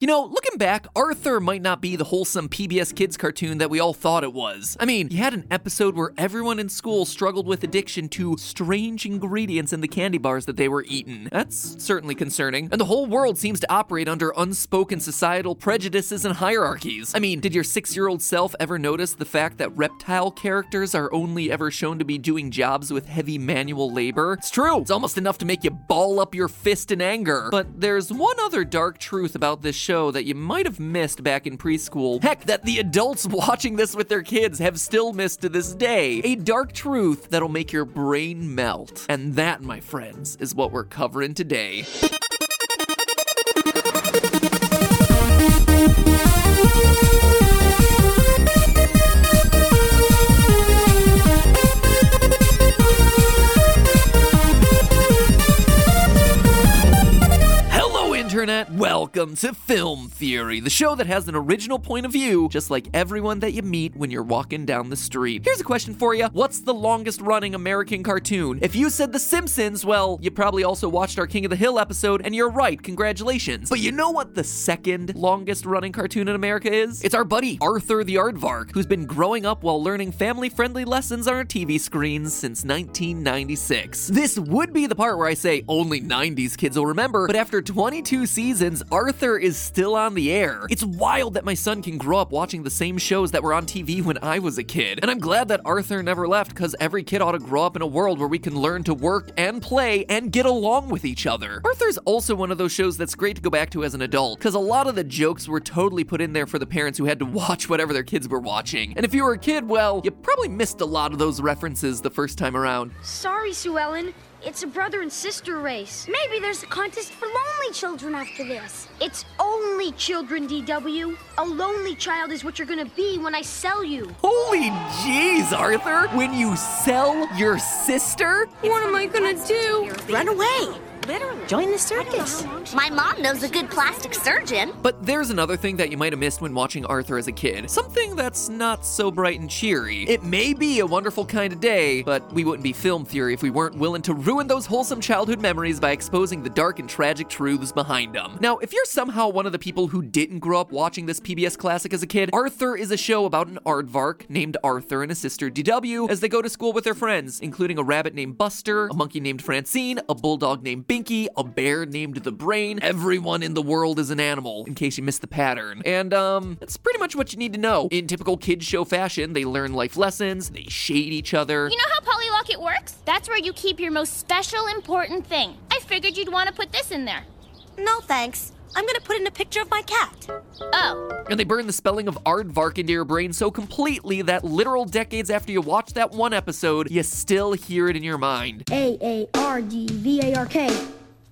You know, looking back, Arthur might not be the wholesome PBS Kids cartoon that we all thought it was. I mean, he had an episode where everyone in school struggled with addiction to strange ingredients in the candy bars that they were eating. That's certainly concerning. And the whole world seems to operate under unspoken societal prejudices and hierarchies. I mean, did your six year old self ever notice the fact that reptile characters are only ever shown to be doing jobs with heavy manual labor? It's true, it's almost enough to make you ball up your fist in anger. But there's one other dark truth about this show that you might have missed back in preschool. Heck, that the adults watching this with their kids have still missed to this day. A dark truth that'll make your brain melt. And that, my friends, is what we're covering today. Internet! Welcome to Film Theory, the show that has an original point of view, just like everyone that you meet when you're walking down the street. Here's a question for you What's the longest running American cartoon? If you said The Simpsons, well, you probably also watched our King of the Hill episode, and you're right, congratulations. But you know what the second longest running cartoon in America is? It's our buddy, Arthur the Aardvark, who's been growing up while learning family friendly lessons on our TV screens since 1996. This would be the part where I say only 90s kids will remember, but after 22 seasons, Arthur is still on the air. It's wild that my son can grow up watching the same shows that were on TV when I was a kid. And I'm glad that Arthur never left because every kid ought to grow up in a world where we can learn to work and play and get along with each other. Arthur's also one of those shows that's great to go back to as an adult because a lot of the jokes were totally put in there for the parents who had to watch whatever their kids were watching. And if you were a kid, well, you probably missed a lot of those references the first time around. Sorry, Sue Ellen. It's a brother and sister race. Maybe there's a contest for lonely children after this. It's only children, DW. A lonely child is what you're gonna be when I sell you. Holy jeez, Arthur! When you sell your sister? What am I gonna do? Run away. Literally. Join the circus. My mom knows a good plastic surgeon. But there's another thing that you might have missed when watching Arthur as a kid. Something that's not so bright and cheery. It may be a wonderful kind of day, but we wouldn't be film theory if we weren't willing to ruin those wholesome childhood memories by exposing the dark and tragic truths behind them. Now, if you're somehow one of the people who didn't grow up watching this PBS classic as a kid, Arthur is a show about an aardvark named Arthur and his sister DW as they go to school with their friends, including a rabbit named Buster, a monkey named Francine, a bulldog named Binky, a bear named the Brain. Everyone in the world is an animal, in case you missed the pattern. And, um, that's pretty much what you need to know. In typical kids show fashion, they learn life lessons, they shade each other. You know how Polylocket works? That's where you keep your most special, important thing. I figured you'd want to put this in there. No thanks. I'm gonna put in a picture of my cat. Oh, And they burn the spelling of aardvark into your brain so completely that literal decades after you watch that one episode, you still hear it in your mind. A A R D V A R K.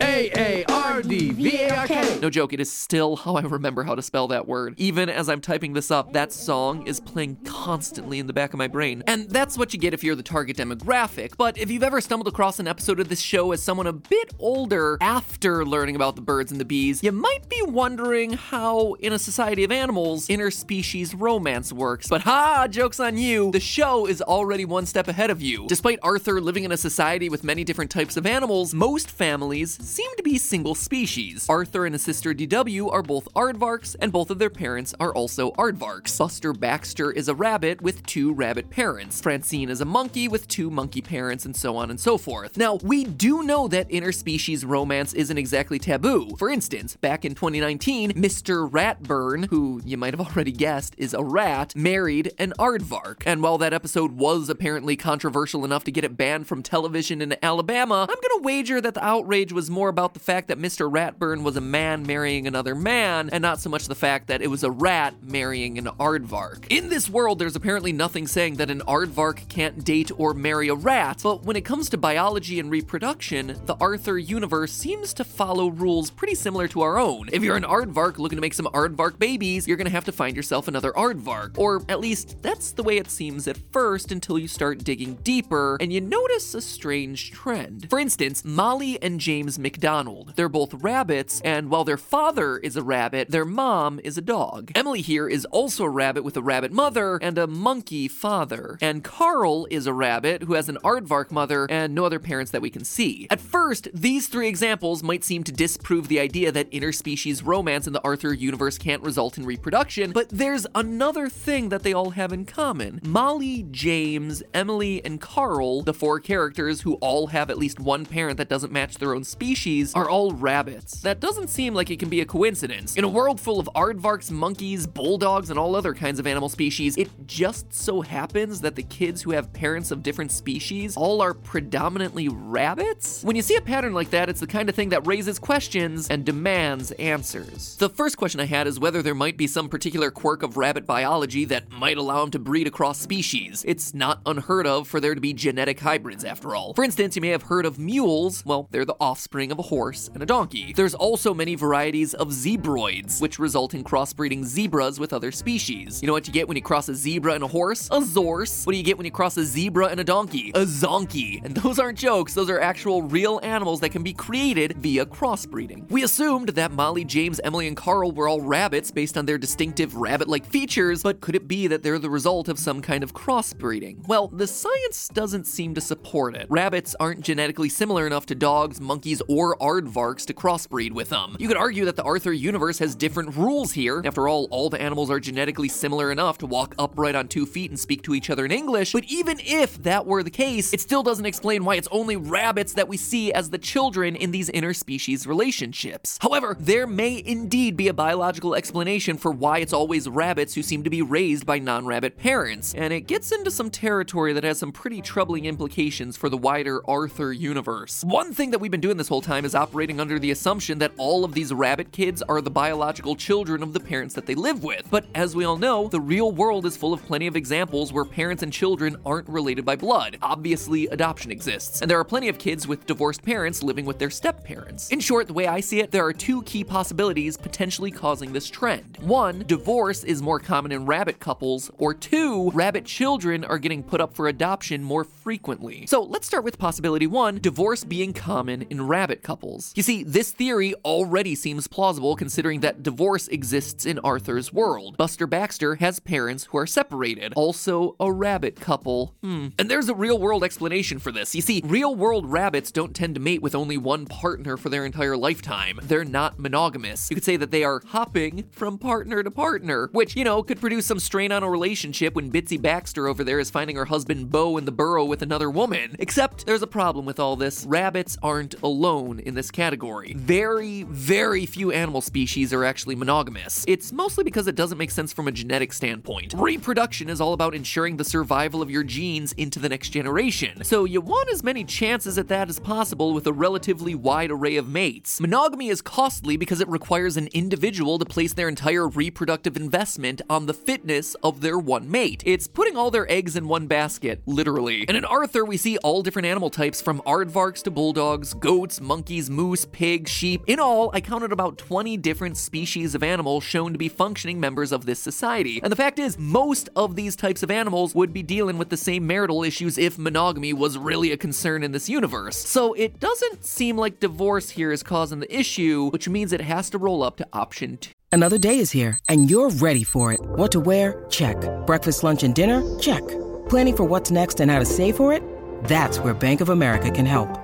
A A R D V A R K. No joke, it is still how I remember how to spell that word. Even as I'm typing this up, that song is playing constantly in the back of my brain. And that's what you get if you're the target demographic. But if you've ever stumbled across an episode of this show as someone a bit older after learning about the birds and the bees, you might be wondering how, in a society of animals, interspecies romance works. But ha, joke's on you, the show is already one step ahead of you. Despite Arthur living in a society with many different types of animals, most families seem to be single species. Arthur and his sister DW are both aardvarks, and both of their parents are also aardvarks. Buster Baxter is a rabbit with two rabbit parents. Francine is a monkey with two monkey parents, and so on and so forth. Now, we do know that interspecies romance isn't exactly taboo. For instance, back in 2019, Mr. Ratburn, who you might have already guessed is a rat, married an aardvark. And while that episode was apparently controversial enough to get it banned from television in Alabama, I'm gonna wager that the outrage was more about the fact that Mr. Ratburn was a man marrying another man, and not so much the fact that it was a rat marrying an aardvark. In this world, there's apparently nothing saying that an aardvark can't date or marry a rat, but when it comes to biology and reproduction, the Arthur universe seems to follow rules pretty similar to our own. If you're an aardvark looking to make some aardvark babies, you're gonna have to find yourself another aardvark. Or at least that's the way it seems at first until you start digging deeper and you notice a strange trend. For instance, Molly and James McDonald. They're both rabbits, and while their father is a rabbit, their mom is a dog. Emily here is also a rabbit with a rabbit mother and a monkey father. And Carl is a rabbit who has an aardvark mother and no other parents that we can see. At first, these three examples might seem to disprove the idea that interspecies romance in the Arthur universe can't result in reproduction, but there's another thing that they all have in common. Molly, James, Emily, and Carl, the four characters who all have at least one parent that doesn't match their own species, are all rabbits. That doesn't seem like it can be a coincidence. In a world full of aardvarks, monkeys, bulldogs, and all other kinds of animal species, it just so happens that the kids who have parents of different species all are predominantly rabbits? When you see a pattern like that, it's the kind of thing that raises questions and demands answers. The first question I had is whether there might be some particular quirk of rabbit biology that might allow them to breed across species. It's not unheard of for there to be genetic hybrids, after all. For instance, you may have heard of mules. Well, they're the offspring of a horse and a donkey. There's also many varieties of zebroids, which result in crossbreeding zebras with other species. You know what you get when you cross a zebra and a horse? A zorse. What do you get when you cross a zebra and a donkey? A zonkey. And those aren't jokes, those are actual real animals that can be created via crossbreeding. We assumed that Molly, James, Emily, and Carl were all rabbits based on their distinctive rabbit like features, but could it be that they're the result of some kind of crossbreeding? Well, the science doesn't seem to support it. Rabbits aren't genetically similar enough to dogs, monkeys, or aardvarks to crossbreed with them. You could argue that the Arthur universe has different rules here. After all, all the animals are genetically similar enough to walk upright on two feet and speak to each other in English, but even if that were the case, it still doesn't explain why it's only rabbits that we see as the children in these interspecies relationships. However, there may indeed be a biological explanation for why it's always rabbits who seem to be raised by non rabbit parents, and it gets into some territory that has some pretty troubling implications for the wider Arthur universe. One thing that we've been doing this whole time is operating under the assumption that all of these rabbit kids are the biological children of the parents that they live with. But as we all know, the real world is full of plenty of examples where parents and children aren't related by blood. Obviously, adoption exists, and there are plenty of kids with divorced parents living with their step parents. In short, the way I see it, there are two key possibilities potentially causing this trend. One, divorce is more common in rabbit couples, or two, rabbit children are getting put up for adoption more frequently. So let's start with possibility one divorce being common in rabbit couples. You see, this theory already seems plausible considering that divorce exists in Arthur's world. Buster Baxter has parents who are separated, also a rabbit couple. Hmm. And there's a real world explanation for this. You see, real world rabbits don't tend to mate with only one partner for their entire lifetime. They're not monogamous. You could say that they are hopping from partner to partner, which, you know, could produce some strain on a relationship when Bitsy Baxter over there is finding her husband Bo in the burrow with another woman. Except there's a problem with all this. Rabbits aren't alone in this category. Very, very few animal species are actually monogamous. It's mostly because it doesn't make sense from a genetic standpoint. Reproduction is all about ensuring the survival of your genes into the next generation. So you want as many chances at that as possible with a relatively wide array of mates. Monogamy is costly because it requires an individual to place their entire reproductive investment on the fitness of their one mate. It's putting all their eggs in one basket, literally. And in Arthur, we see all different animal types from aardvarks to bulldogs, goats, monkeys, moose, pigs, sheep. In all, I counted about 20 different species of animals shown to be functioning members of this society. And the fact is, most of these types of animals would be dealing with the same marital issues if monogamy was really a concern in this universe. So it doesn't seem like divorce here is causing the issue, which means it has to roll up to option two. Another day is here, and you're ready for it. What to wear? Check. Breakfast, lunch, and dinner? Check. Planning for what's next and how to save for it? That's where Bank of America can help.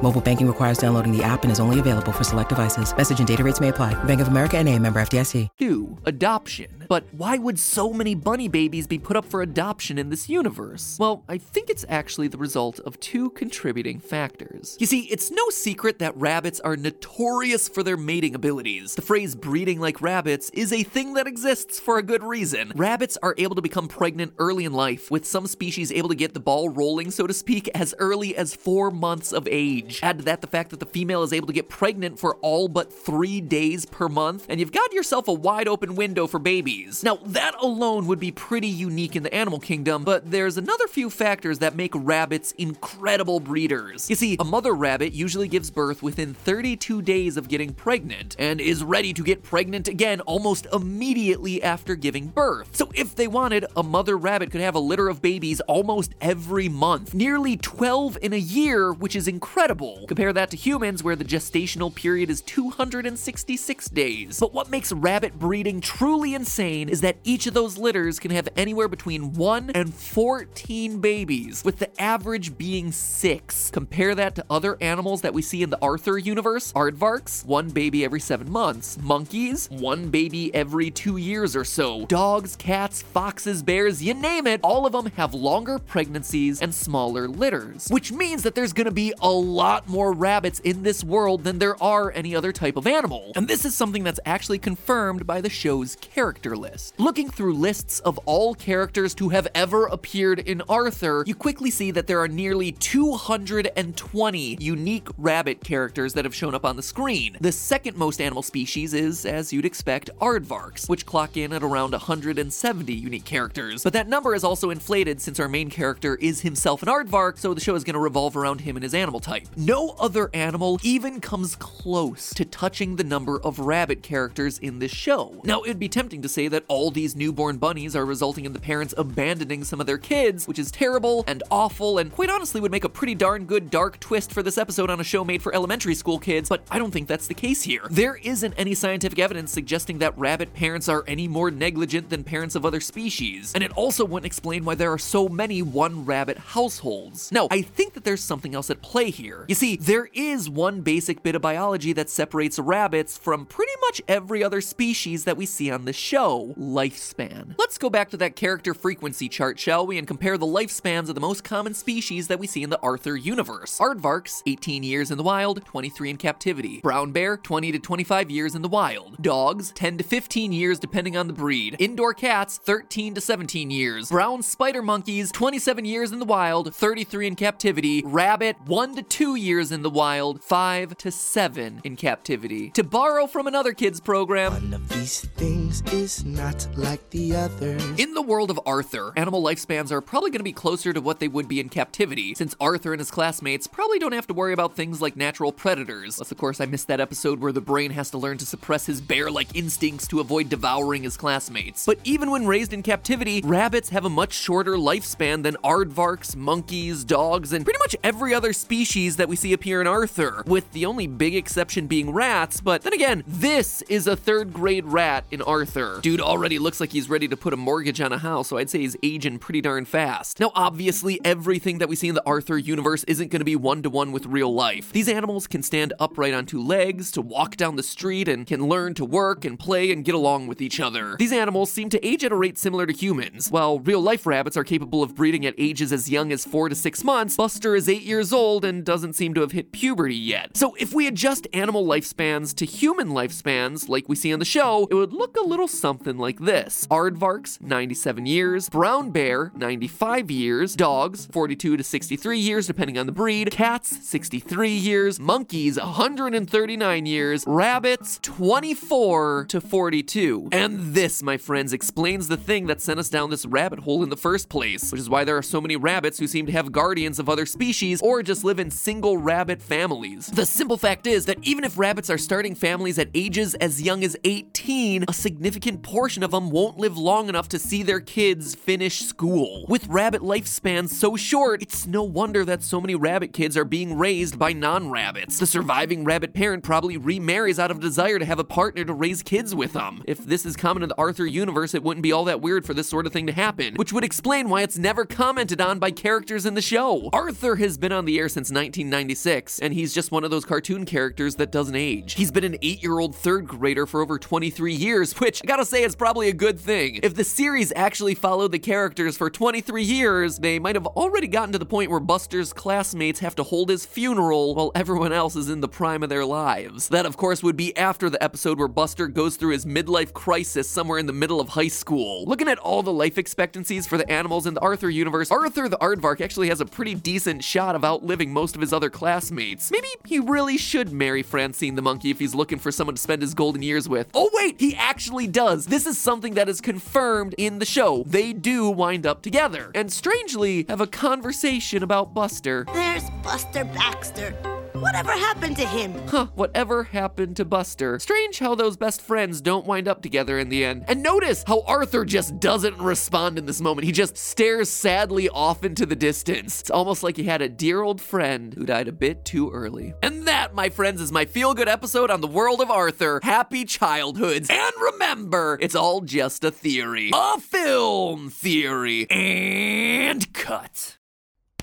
Mobile banking requires downloading the app and is only available for select devices. Message and data rates may apply. Bank of America and a member FDIC. Two, adoption. But why would so many bunny babies be put up for adoption in this universe? Well, I think it's actually the result of two contributing factors. You see, it's no secret that rabbits are notorious for their mating abilities. The phrase breeding like rabbits is a thing that exists for a good reason. Rabbits are able to become pregnant early in life, with some species able to get the ball rolling, so to speak, as early as four months of age. Add to that the fact that the female is able to get pregnant for all but three days per month, and you've got yourself a wide open window for babies. Now, that alone would be pretty unique in the animal kingdom, but there's another few factors that make rabbits incredible breeders. You see, a mother rabbit usually gives birth within 32 days of getting pregnant, and is ready to get pregnant again almost immediately after giving birth. So if they wanted, a mother rabbit could have a litter of babies almost every month, nearly 12 in a year, which is incredible. Compare that to humans, where the gestational period is 266 days. But what makes rabbit breeding truly insane is that each of those litters can have anywhere between 1 and 14 babies, with the average being 6. Compare that to other animals that we see in the Arthur universe. Aardvarks, one baby every 7 months. Monkeys, one baby every 2 years or so. Dogs, cats, foxes, bears, you name it, all of them have longer pregnancies and smaller litters, which means that there's gonna be a lot more rabbits in this world than there are any other type of animal. And this is something that's actually confirmed by the show's character list. Looking through lists of all characters to have ever appeared in Arthur, you quickly see that there are nearly 220 unique rabbit characters that have shown up on the screen. The second most animal species is, as you'd expect, aardvarks, which clock in at around 170 unique characters. But that number is also inflated since our main character is himself an aardvark, so the show is going to revolve around him and his animal type. No other animal even comes close to touching the number of rabbit characters in this show. Now, it'd be tempting to say that all these newborn bunnies are resulting in the parents abandoning some of their kids, which is terrible and awful, and quite honestly would make a pretty darn good dark twist for this episode on a show made for elementary school kids, but I don't think that's the case here. There isn't any scientific evidence suggesting that rabbit parents are any more negligent than parents of other species, and it also wouldn't explain why there are so many one rabbit households. Now, I think that there's something else at play here. You see, there is one basic bit of biology that separates rabbits from pretty much every other species that we see on the show lifespan. Let's go back to that character frequency chart, shall we, and compare the lifespans of the most common species that we see in the Arthur universe. Aardvarks, 18 years in the wild, 23 in captivity. Brown bear, 20 to 25 years in the wild. Dogs, 10 to 15 years depending on the breed. Indoor cats, 13 to 17 years. Brown spider monkeys, 27 years in the wild, 33 in captivity. Rabbit, 1 to 2 years in the wild, 5 to 7 in captivity. To borrow from another kids program, One of these things is not like the others. in the world of Arthur, animal lifespans are probably going to be closer to what they would be in captivity, since Arthur and his classmates probably don't have to worry about things like natural predators. Unless, of course, I missed that episode where the brain has to learn to suppress his bear like instincts to avoid devouring his classmates. But even when raised in captivity, rabbits have a much shorter lifespan than aardvarks, monkeys, dogs, and pretty much every other species that we see appear in Arthur, with the only big exception being rats. But then again, this is a third grade rat in Arthur. Dude already looks like he's ready to put a mortgage on a house, so I'd say he's aging pretty darn fast. Now, obviously, everything that we see in the Arthur universe isn't going to be one to one with real life. These animals can stand upright on two legs, to walk down the street, and can learn to work and play and get along with each other. These animals seem to age at a rate similar to humans. While real life rabbits are capable of breeding at ages as young as four to six months, Buster is eight years old and doesn't seem to have hit puberty yet. So if we adjust animal lifespans to human lifespans, like we see on the show, it would look a little something like this. Aardvarks, 97 years, brown bear, 95 years, dogs, 42 to 63 years depending on the breed, cats, 63 years, monkeys, 139 years, rabbits, 24 to 42. And this, my friends, explains the thing that sent us down this rabbit hole in the first place, which is why there are so many rabbits who seem to have guardians of other species or just live in single rabbit families. The simple fact is that even if rabbits are starting families at ages as young as 18, a significant portion of them won't live long enough to see their kids finish school. With rabbit lifespans so short, it's no wonder that so many rabbit kids are being raised by non rabbits. The surviving rabbit parent probably remarries out of desire to have a partner to raise kids with them. If this is common in the Arthur universe, it wouldn't be all that weird for this sort of thing to happen, which would explain why it's never commented on by characters in the show. Arthur has been on the air since 1996, and he's just one of those cartoon characters that doesn't age. He's been an eight year old third grader for over 23 years, which I gotta say is probably a good thing. If the series actually followed the characters for 23 years, they might have already gotten to the point where Buster's classmates have to hold his funeral while everyone else is in the prime of their lives. That, of course, would be after the episode where Buster goes through his midlife crisis somewhere in the middle of high school. Looking at all the life expectancies for the animals in the Arthur universe, Arthur the Aardvark actually has a pretty decent shot of outliving most of his other classmates. Maybe he really should marry Francine the monkey if he's looking for someone to spend his golden years with. Oh, wait, he actually does. This is something that is confirmed in the show. They do wind up together, and strangely, have a conversation about Buster. There's Buster Baxter. Whatever happened to him? Huh, whatever happened to Buster? Strange how those best friends don't wind up together in the end. And notice how Arthur just doesn't respond in this moment. He just stares sadly off into the distance. It's almost like he had a dear old friend who died a bit too early. And that, my friends, is my feel good episode on the world of Arthur. Happy childhoods. And remember, it's all just a theory. A film theory. And cut.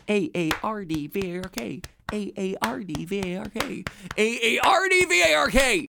A A R D V A R K. A A R D V A R K. A A R D V A R K.